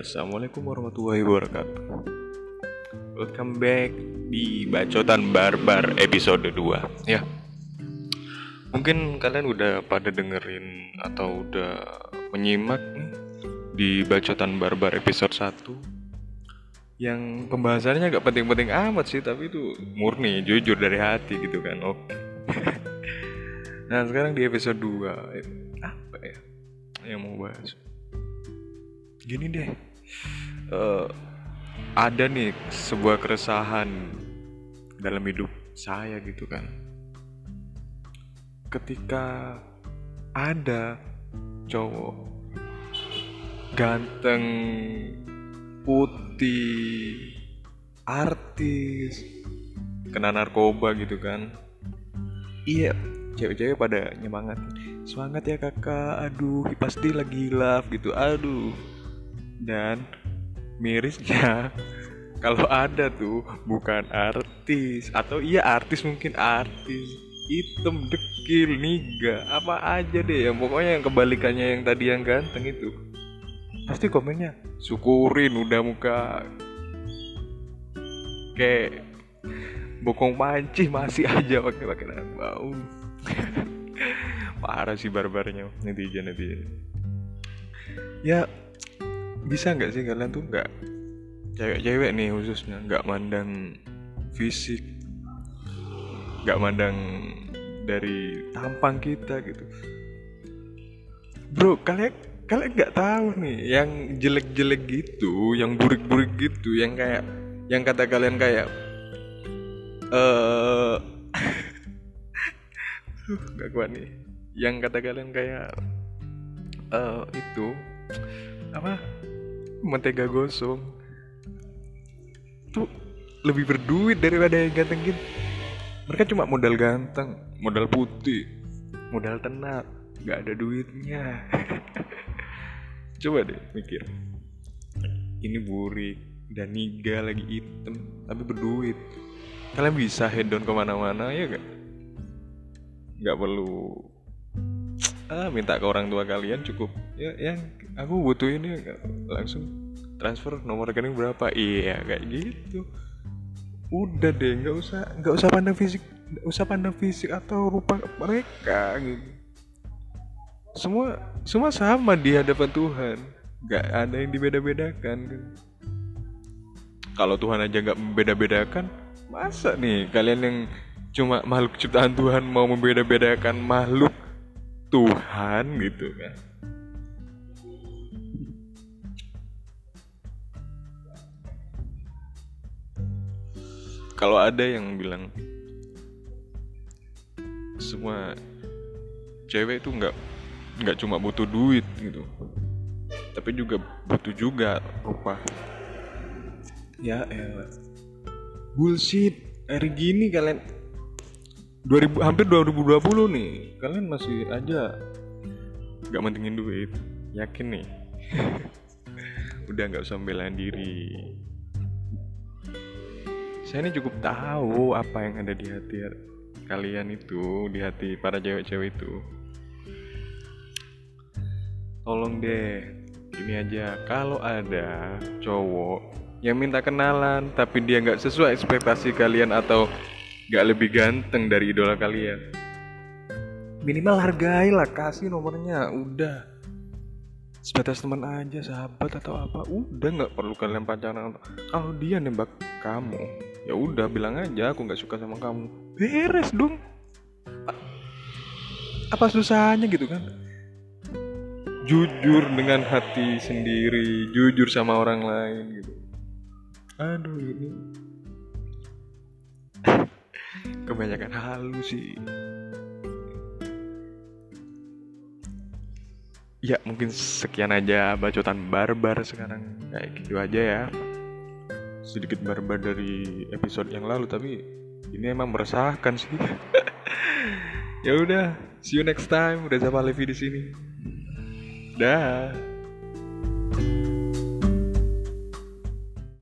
Assalamualaikum warahmatullahi wabarakatuh. Welcome back di Bacotan Barbar episode 2 Ya. Mungkin kalian udah pada dengerin atau udah menyimak nih di Bacotan Barbar episode 1 Yang pembahasannya gak penting-penting amat sih Tapi itu murni, jujur dari hati gitu kan Oke. Nah sekarang di episode 2 Apa ya yang mau bahas? Gini deh uh, ada nih sebuah keresahan dalam hidup saya gitu kan. Ketika ada cowok ganteng putih artis kena narkoba gitu kan. Iya cewek-cewek pada nyemangat. Semangat ya kakak. Aduh pasti lagi love gitu. Aduh dan mirisnya kalau ada tuh bukan artis. Atau iya artis mungkin artis. Hitam dekil niga apa aja deh. Yang pokoknya yang kebalikannya yang tadi yang ganteng itu. Pasti komennya. Syukurin udah muka. Kayak bokong panci masih aja pakai pakai bau. Parah sih barbarnya netizen netizen ya bisa nggak sih kalian tuh nggak cewek-cewek nih khususnya nggak mandang fisik nggak mandang dari tampang kita gitu. Bro kalian kalian nggak tahu nih yang jelek-jelek gitu yang burik-burik gitu yang kayak yang kata kalian kayak eh uh, nggak kuat nih. Yang kata kalian kayak uh, itu apa mentega gosong. Tuh lebih berduit daripada yang ganteng gitu mereka cuma modal ganteng modal putih modal tenang nggak ada duitnya. Coba deh mikir. Ini burik dan niga lagi item tapi berduit. Kalian bisa head down ke mana-mana ya gak nggak perlu. Ah minta ke orang tua kalian cukup ya yang aku butuh ini langsung transfer nomor rekening berapa? Iya kayak gitu. Udah deh nggak usah nggak usah pandang fisik nggak usah pandang fisik atau rupa mereka gitu. Semua semua sama di hadapan Tuhan. Nggak ada yang dibeda-bedakan kalau Tuhan aja nggak membeda-bedakan masa nih kalian yang cuma makhluk ciptaan Tuhan mau membeda-bedakan makhluk Tuhan gitu kan kalau ada yang bilang semua cewek itu nggak nggak cuma butuh duit gitu tapi juga butuh juga rupa ya elah bullshit. Hari gini kalian 2000 hampir 2020 nih. Kalian masih aja nggak mentingin duit. Yakin nih? Udah nggak usah belain diri saya ini cukup tahu apa yang ada di hati kalian itu di hati para cewek-cewek itu. Tolong deh gini aja. Kalau ada cowok yang minta kenalan tapi dia nggak sesuai ekspektasi kalian atau gak lebih ganteng dari idola kalian. Minimal hargailah kasih nomornya udah sebatas teman aja sahabat atau apa. Udah nggak perlu kalian pacaran. Kalau dia nembak kamu ya udah bilang aja aku nggak suka sama kamu. Beres dong. Apa susahnya gitu kan? Jujur dengan hati sendiri jujur sama orang lain gitu. Aduh ini. Kebanyakan halu sih ya mungkin sekian aja bacotan barbar sekarang. Kayak gitu aja ya. Sedikit barbar dari episode yang lalu tapi ini emang meresahkan sih. Ya udah see you next time. Udah sama Levi di sini. Dah